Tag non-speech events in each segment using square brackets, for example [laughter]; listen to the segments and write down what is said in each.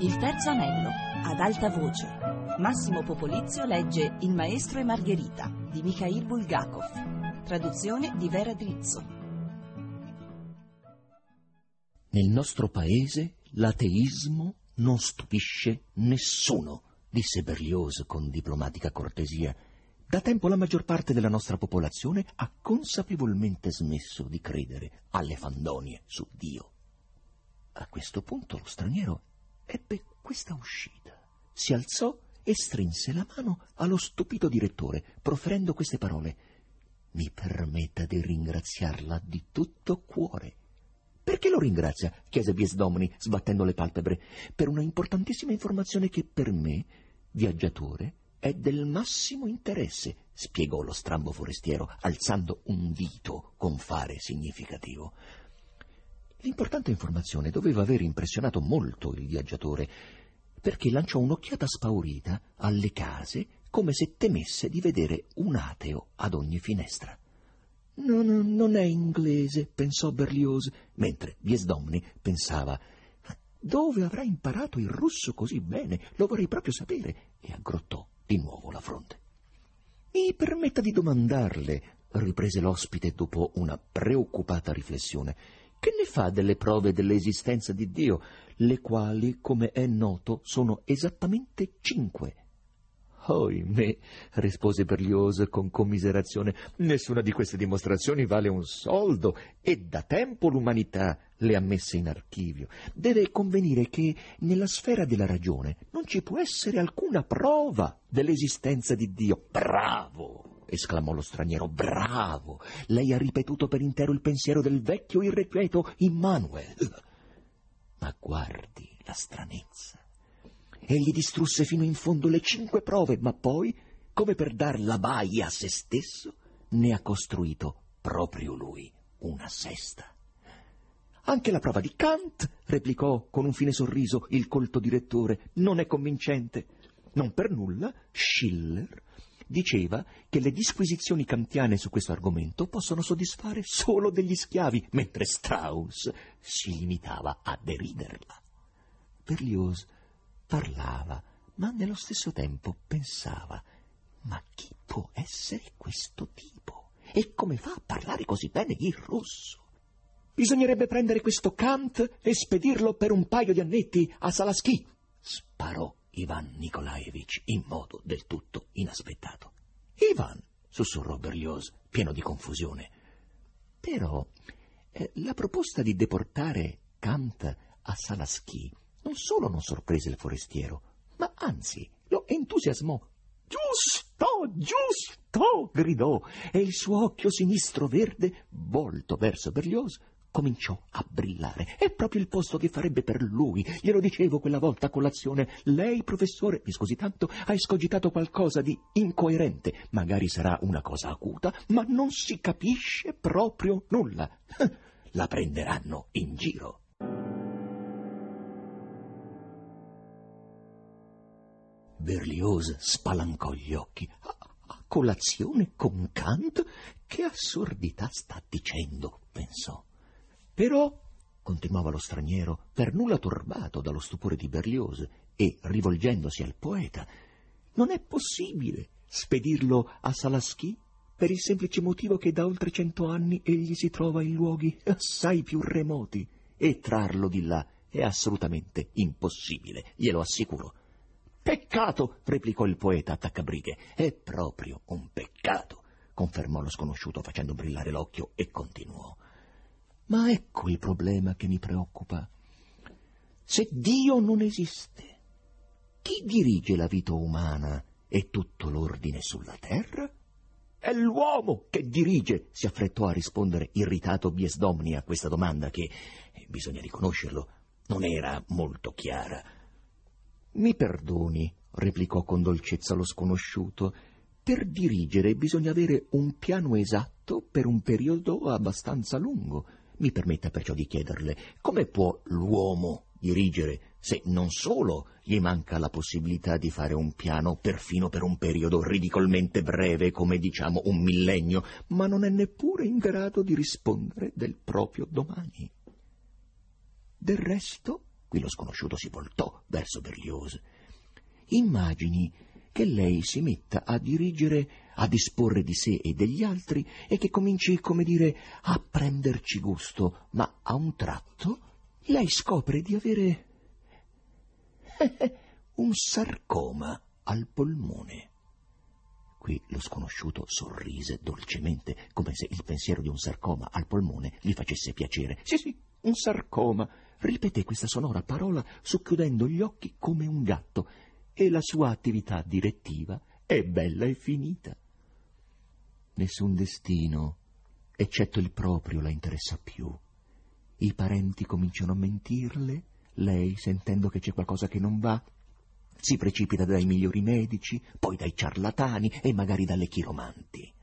Il terzo anello, ad alta voce. Massimo Popolizio legge Il maestro e Margherita di Mikhail Bulgakov. Traduzione di Vera Drizzo. Nel nostro paese l'ateismo non stupisce nessuno, disse Berlioz con diplomatica cortesia. Da tempo la maggior parte della nostra popolazione ha consapevolmente smesso di credere alle fandonie su Dio. A questo punto lo straniero ebbe questa uscita. Si alzò e strinse la mano allo stupito direttore, proferendo queste parole. Mi permetta di ringraziarla di tutto cuore. Perché lo ringrazia? chiese Biesdomini, sbattendo le palpebre. Per una importantissima informazione che per me, viaggiatore, è del massimo interesse, spiegò lo strambo forestiero, alzando un dito con fare significativo. L'importante informazione doveva aver impressionato molto il viaggiatore, perché lanciò un'occhiata spaurita alle case come se temesse di vedere un ateo ad ogni finestra. No, no, non è inglese, pensò Berlioz, mentre Biesdomni pensava dove avrà imparato il russo così bene? Lo vorrei proprio sapere, e aggrottò di nuovo la fronte. Mi permetta di domandarle, riprese l'ospite dopo una preoccupata riflessione, che ne fa delle prove dell'esistenza di Dio, le quali, come è noto, sono esattamente cinque. Oimè, rispose Berlioz con commiserazione, nessuna di queste dimostrazioni vale un soldo e da tempo l'umanità le ha messe in archivio. Deve convenire che nella sfera della ragione non ci può essere alcuna prova dell'esistenza di Dio. Bravo! Esclamò lo straniero. Bravo! Lei ha ripetuto per intero il pensiero del vecchio irrequieto Immanuel. Ma guardi la stranezza. Egli distrusse fino in fondo le cinque prove, ma poi, come per dar la baia a se stesso, ne ha costruito proprio lui una sesta. Anche la prova di Kant, replicò con un fine sorriso il colto direttore, non è convincente. Non per nulla Schiller diceva che le disquisizioni kantiane su questo argomento possono soddisfare solo degli schiavi, mentre Strauss si limitava a deriderla. Berlioz parlava, ma nello stesso tempo pensava ma chi può essere questo tipo? E come fa a parlare così bene il russo? Bisognerebbe prendere questo Kant e spedirlo per un paio di annetti a Salaschi, sparò Ivan Nikolaevich in modo del tutto inaspettato. Ivan, sussurrò Berlioz, pieno di confusione. Però eh, la proposta di deportare Kant a Salaschi non solo non sorprese il forestiero, ma anzi lo entusiasmò. Giusto, giusto! gridò, e il suo occhio sinistro verde, volto verso Berlioz, cominciò a brillare. È proprio il posto che farebbe per lui. Glielo dicevo quella volta a colazione. Lei, professore, mi scusi tanto, ha escogitato qualcosa di incoerente. Magari sarà una cosa acuta, ma non si capisce proprio nulla. [laughs] La prenderanno in giro. Berlioz spalancò gli occhi. A, colazione con Kant? Che assurdità sta dicendo, pensò. Però, continuava lo straniero, per nulla turbato dallo stupore di Berlioz, e rivolgendosi al poeta, non è possibile spedirlo a Salaschi per il semplice motivo che da oltre cento anni egli si trova in luoghi assai più remoti e trarlo di là è assolutamente impossibile, glielo assicuro. Peccato, replicò il poeta attaccabrighe. È proprio un peccato, confermò lo sconosciuto facendo brillare l'occhio e continuò. Ma ecco il problema che mi preoccupa. Se Dio non esiste, chi dirige la vita umana e tutto l'ordine sulla terra? È l'uomo che dirige, si affrettò a rispondere irritato Biesdomni a questa domanda che, eh, bisogna riconoscerlo, non era molto chiara. Mi perdoni, replicò con dolcezza lo sconosciuto, per dirigere bisogna avere un piano esatto per un periodo abbastanza lungo. Mi permetta perciò di chiederle come può l'uomo dirigere se non solo gli manca la possibilità di fare un piano perfino per un periodo ridicolmente breve, come diciamo un millennio, ma non è neppure in grado di rispondere del proprio domani. Del resto, Qui lo sconosciuto si voltò verso Berlioz. Immagini che lei si metta a dirigere, a disporre di sé e degli altri e che cominci, come dire, a prenderci gusto, ma a un tratto lei scopre di avere [laughs] un sarcoma al polmone. Qui lo sconosciuto sorrise dolcemente, come se il pensiero di un sarcoma al polmone gli facesse piacere. Sì, sì, un sarcoma. Ripeté questa sonora parola socchiudendo gli occhi come un gatto, e la sua attività direttiva è bella e finita. Nessun destino, eccetto il proprio, la interessa più. I parenti cominciano a mentirle, lei, sentendo che c'è qualcosa che non va, si precipita dai migliori medici, poi dai ciarlatani e magari dalle chiromanti.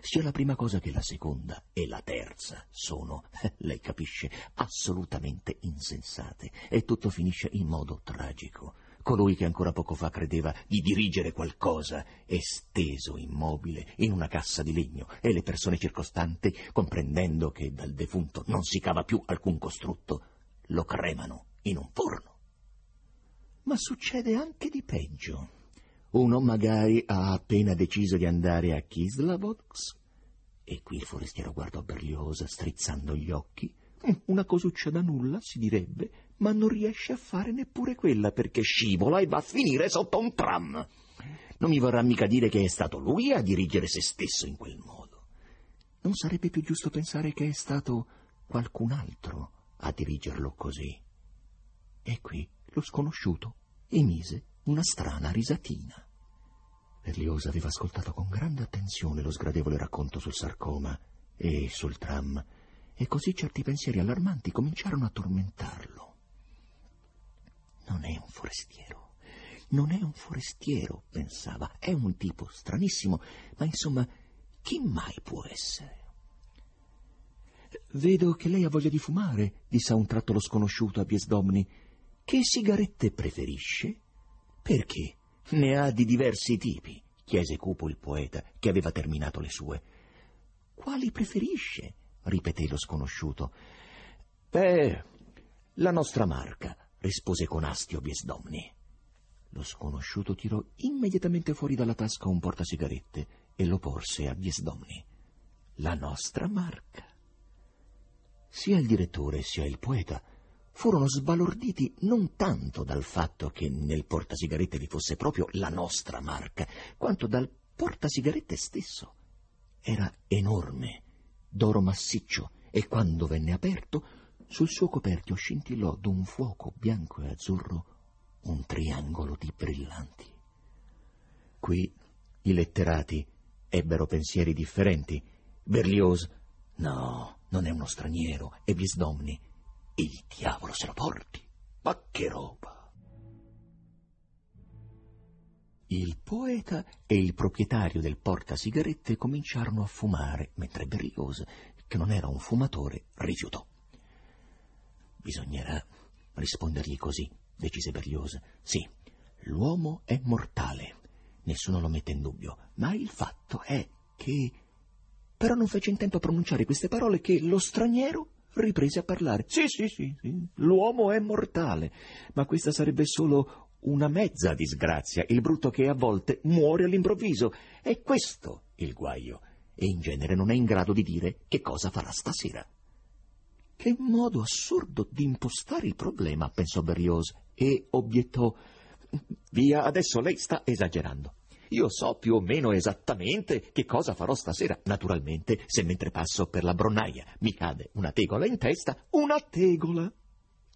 Sia la prima cosa che la seconda e la terza sono, [laughs] lei capisce, assolutamente insensate e tutto finisce in modo tragico. Colui che ancora poco fa credeva di dirigere qualcosa è steso immobile in una cassa di legno e le persone circostanti, comprendendo che dal defunto non si cava più alcun costrutto, lo cremano in un forno ma succede anche di peggio. Uno magari ha appena deciso di andare a Kislavotsk, e qui il forestiero guardò Berlioz strizzando gli occhi. Mm, una cosuccia da nulla, si direbbe, ma non riesce a fare neppure quella perché scivola e va a finire sotto un tram. Non mi vorrà mica dire che è stato lui a dirigere se stesso in quel modo. Non sarebbe più giusto pensare che è stato qualcun altro a dirigerlo così. E qui lo sconosciuto emise una strana risatina. Berlioz aveva ascoltato con grande attenzione lo sgradevole racconto sul sarcoma e sul tram, e così certi pensieri allarmanti cominciarono a tormentarlo. Non è un forestiero, non è un forestiero, pensava, è un tipo stranissimo, ma insomma, chi mai può essere? Vedo che lei ha voglia di fumare, disse a un tratto lo sconosciuto a Biesdomni. Che sigarette preferisce? Perché? Ne ha di diversi tipi, chiese cupo il poeta, che aveva terminato le sue. Quali preferisce? ripeté lo sconosciuto. Beh, la nostra marca, rispose con astio Biesdomni. Lo sconosciuto tirò immediatamente fuori dalla tasca un portasigarette e lo porse a Biesdomni. La nostra marca. Sia il direttore sia il poeta furono sbalorditi non tanto dal fatto che nel portasigarette vi fosse proprio la nostra marca, quanto dal portasigarette stesso. Era enorme, d'oro massiccio, e quando venne aperto, sul suo coperchio scintillò d'un fuoco bianco e azzurro un triangolo di brillanti. Qui i letterati ebbero pensieri differenti. Berlioz, no, non è uno straniero, è Visdomni, il diavolo se lo porti. Ma che roba! Il poeta e il proprietario del portasigarette cominciarono a fumare, mentre Berlioz, che non era un fumatore, rifiutò. Bisognerà rispondergli così, decise Berlioz. Sì, l'uomo è mortale, nessuno lo mette in dubbio, ma il fatto è che... Però non fece in tempo a pronunciare queste parole che lo straniero riprese a parlare. Sì, sì, sì, sì, l'uomo è mortale, ma questa sarebbe solo una mezza disgrazia, il brutto che a volte muore all'improvviso. È questo il guaio, e in genere non è in grado di dire che cosa farà stasera. Che modo assurdo di impostare il problema, pensò Berlioz, e obiettò. Via, adesso lei sta esagerando. Io so più o meno esattamente che cosa farò stasera. Naturalmente, se mentre passo per la bronnaia mi cade una tegola in testa, una tegola!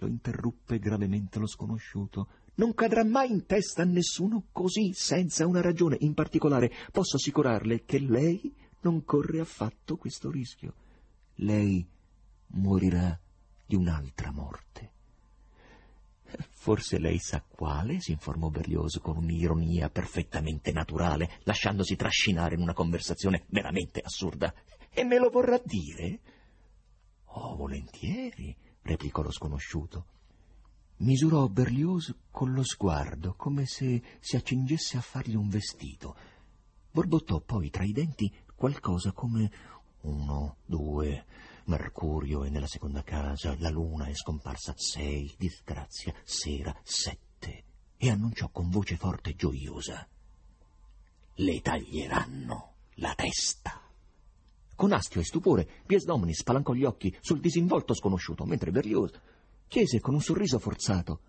Lo interruppe gravemente lo sconosciuto. Non cadrà mai in testa a nessuno così, senza una ragione. In particolare, posso assicurarle che lei non corre affatto questo rischio. Lei morirà di un'altra morte. Forse lei sa quale? si informò Berlioz con un'ironia perfettamente naturale, lasciandosi trascinare in una conversazione veramente assurda. E me lo vorrà dire? Oh, volentieri, replicò lo sconosciuto. Misurò Berlioz con lo sguardo, come se si accingesse a fargli un vestito. Borbottò poi tra i denti qualcosa come uno, due, Mercurio è nella seconda casa, la luna è scomparsa sei, disgrazia, sera, sette, e annunciò con voce forte e gioiosa. Le taglieranno la testa. Con astio e stupore, Pies Domini spalancò gli occhi sul disinvolto sconosciuto, mentre Berlioz chiese con un sorriso forzato.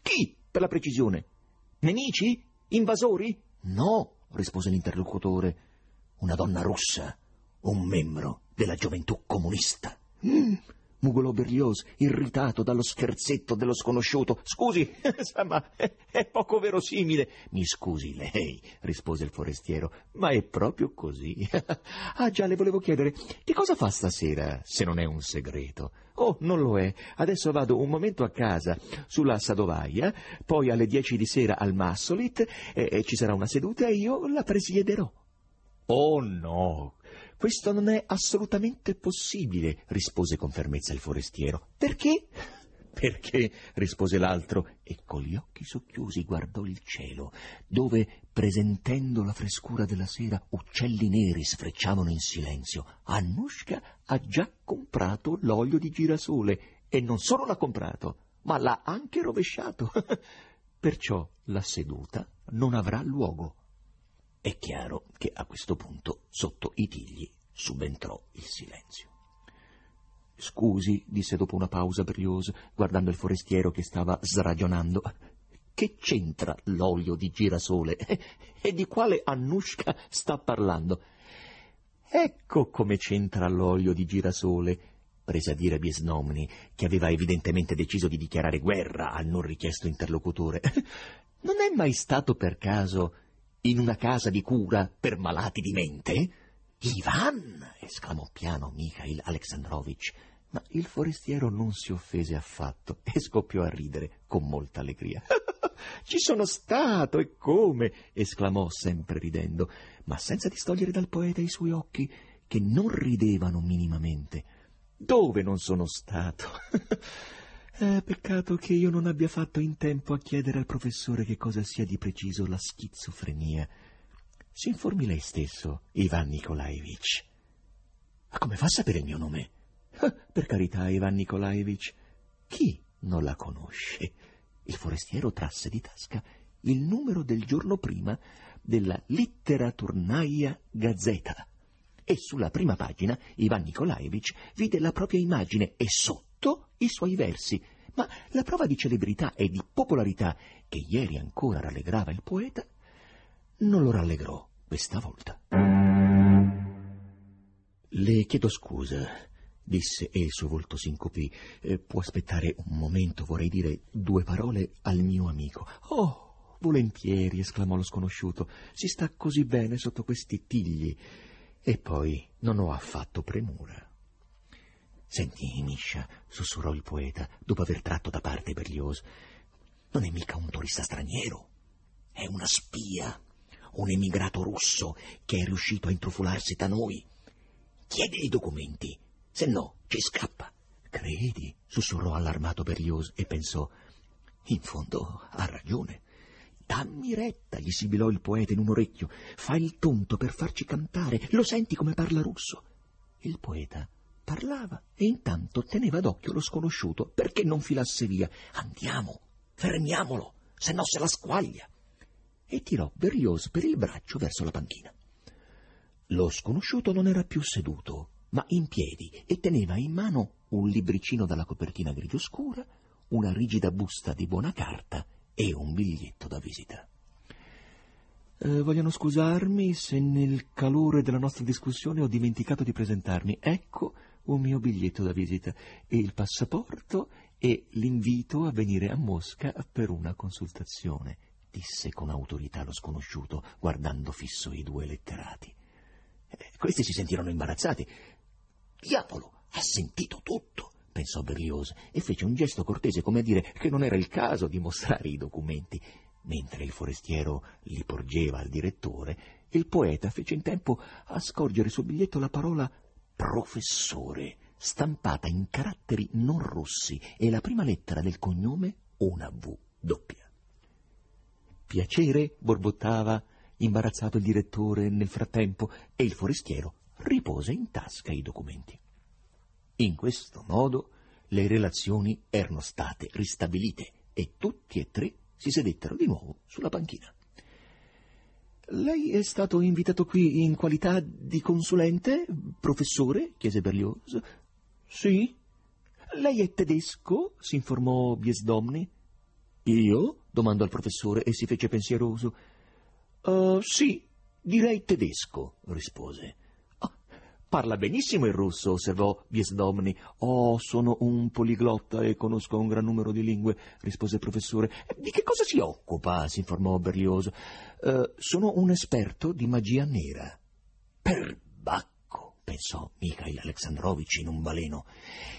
Chi, per la precisione? Nemici? Invasori? No, rispose l'interlocutore. Una donna russa, un membro della gioventù comunista. Mm, mugolò Berlioz, irritato dallo scherzetto dello sconosciuto. Scusi, [laughs] ma è, poco verosimile. Mi scusi lei, rispose il forestiero, ma è proprio così. [laughs] ah già, le volevo chiedere, che cosa fa stasera, se non è un segreto? Oh, non lo è. Adesso vado un momento a casa, sulla Sadovaia, poi alle dieci di sera al Massolit, e, e ci sarà una seduta e io la presiederò. Oh no, questo non è assolutamente possibile, rispose con fermezza il forestiero. Perché? [laughs] Perché? rispose l'altro, e con gli occhi socchiusi guardò il cielo, dove, presentendo la frescura della sera, uccelli neri sfrecciavano in silenzio. Annushka ha già comprato l'olio di girasole, e non solo l'ha comprato, ma l'ha anche rovesciato. [laughs] Perciò la seduta non avrà luogo. È chiaro che a questo punto, sotto i tigli, subentrò il silenzio. Scusi, disse dopo una pausa briosa, guardando il forestiero che stava sragionando. Che c'entra l'olio di girasole? E di quale Annushka sta parlando? Ecco come c'entra l'olio di girasole, prese a dire Biesnomni, che aveva evidentemente deciso di dichiarare guerra al non richiesto interlocutore. Non è mai stato per caso in una casa di cura per malati di mente? Ivan! esclamò piano Mikhail Alexandrovich, ma il forestiero non si offese affatto e scoppiò a ridere con molta allegria. [laughs] Ci sono stato e come! esclamò sempre ridendo, ma senza distogliere dal poeta i suoi occhi, che non ridevano minimamente. Dove non sono stato? [laughs] Eh, peccato che io non abbia fatto in tempo a chiedere al professore che cosa sia di preciso la schizofrenia. Si informi lei stesso, Ivan Nikolaevich. Ma come fa a sapere il mio nome? Ah, per carità, Ivan Nikolaevich. Chi non la conosce? Il forestiero trasse di tasca il numero del giorno prima della Literaturnaia Gazzetta e sulla prima pagina Ivan Nikolaevich vide la propria immagine e sotto i suoi versi, ma la prova di celebrità e di popolarità che ieri ancora rallegrava il poeta non lo rallegrò questa volta. Le chiedo scusa, disse e il suo volto s'incupì. Eh, può aspettare un momento, vorrei dire due parole al mio amico. Oh, volentieri, esclamò lo sconosciuto. Si sta così bene sotto questi tigli. E poi non ho affatto premura. Senti, Miscia, sussurrò il poeta, dopo aver tratto da parte Berlioz, non è mica un turista straniero, è una spia, un emigrato russo che è riuscito a intrufolarsi da noi. Chiedi i documenti, se no ci scappa. Credi? sussurrò allarmato Berlioz e pensò, in fondo ha ragione. Dammi retta, gli sibilò il poeta in un orecchio, fa il tonto per farci cantare, lo senti come parla russo? Il poeta Parlava e intanto teneva d'occhio lo sconosciuto perché non filasse via. Andiamo, fermiamolo, se no se la squaglia. E tirò Berlioz per il braccio verso la panchina. Lo sconosciuto non era più seduto, ma in piedi e teneva in mano un libricino dalla copertina grigio scura, una rigida busta di buona carta e un biglietto da visita. Eh, vogliono scusarmi se nel calore della nostra discussione ho dimenticato di presentarmi. Ecco un mio biglietto da visita e il passaporto e l'invito a venire a Mosca per una consultazione, disse con autorità lo sconosciuto, guardando fisso i due letterati. Eh, questi si sentirono imbarazzati. Diavolo, ha sentito tutto, pensò Berlioz, e fece un gesto cortese come a dire che non era il caso di mostrare i documenti. Mentre il forestiero li porgeva al direttore, il poeta fece in tempo a scorgere sul biglietto la parola professore, stampata in caratteri non rossi e la prima lettera del cognome una V doppia. Piacere, borbottava, imbarazzato il direttore nel frattempo, e il forestiero ripose in tasca i documenti. In questo modo le relazioni erano state ristabilite e tutti e tre si sedettero di nuovo sulla panchina. Lei è stato invitato qui in qualità di consulente, professore? chiese Berlioz. Sì. Lei è tedesco? si informò Biesdomni. Io? domandò il professore e si fece pensieroso. Uh, sì, direi tedesco, rispose. Parla benissimo il russo, osservò Biesdomni. Oh, sono un poliglotta e conosco un gran numero di lingue, rispose il professore. Di che cosa si occupa? si informò Berlioz. Uh, sono un esperto di magia nera. Perbacco, pensò Mikhail Alexandrovich in un baleno.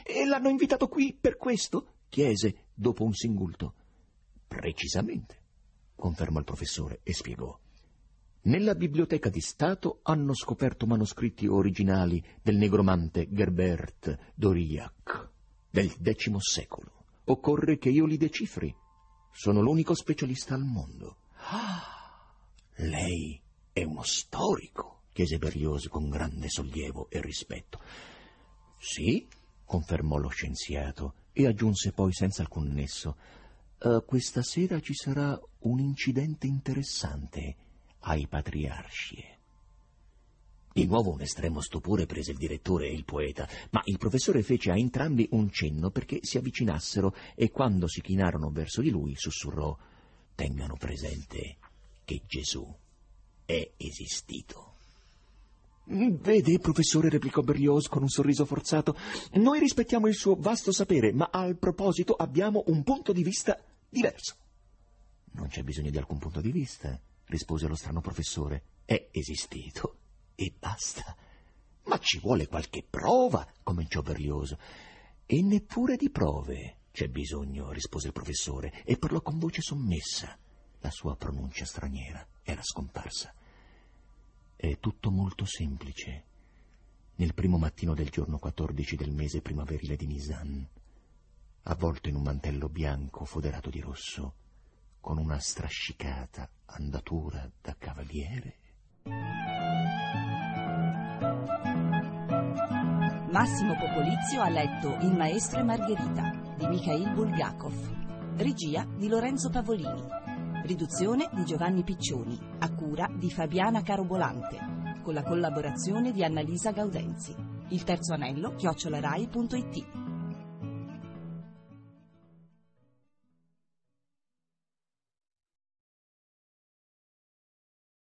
E l'hanno invitato qui per questo? chiese dopo un singulto. Precisamente, confermò il professore e spiegò. Nella biblioteca di Stato hanno scoperto manoscritti originali del negromante Gerbert d'Aurillac del X secolo. Occorre che io li decifri. Sono l'unico specialista al mondo. Ah, lei è uno storico, chiese Berlioz con grande sollievo e rispetto. Sì, confermò lo scienziato e aggiunse poi senza alcun nesso. Uh, questa sera ci sarà un incidente interessante ai patriarci. Di nuovo un estremo stupore prese il direttore e il poeta, ma il professore fece a entrambi un cenno perché si avvicinassero e quando si chinarono verso di lui sussurrò Tengano presente che Gesù è esistito. Vede, professore, replicò Berlioz con un sorriso forzato, noi rispettiamo il suo vasto sapere, ma al proposito abbiamo un punto di vista diverso. Non c'è bisogno di alcun punto di vista rispose lo strano professore. È esistito e basta. Ma ci vuole qualche prova, cominciò Berlioz. E neppure di prove c'è bisogno, rispose il professore, e parlò con voce sommessa. La sua pronuncia straniera era scomparsa. È tutto molto semplice. Nel primo mattino del giorno 14 del mese primaverile di Nisan, avvolto in un mantello bianco foderato di rosso, con una strascicata andatura da cavaliere. Massimo Popolizio ha letto Il maestro e Margherita di Mikhail Bulgakov, regia di Lorenzo Pavolini, riduzione di Giovanni Piccioni, a cura di Fabiana Carobolante, con la collaborazione di Annalisa Gaudenzi. Il terzo anello chiocciolarai.it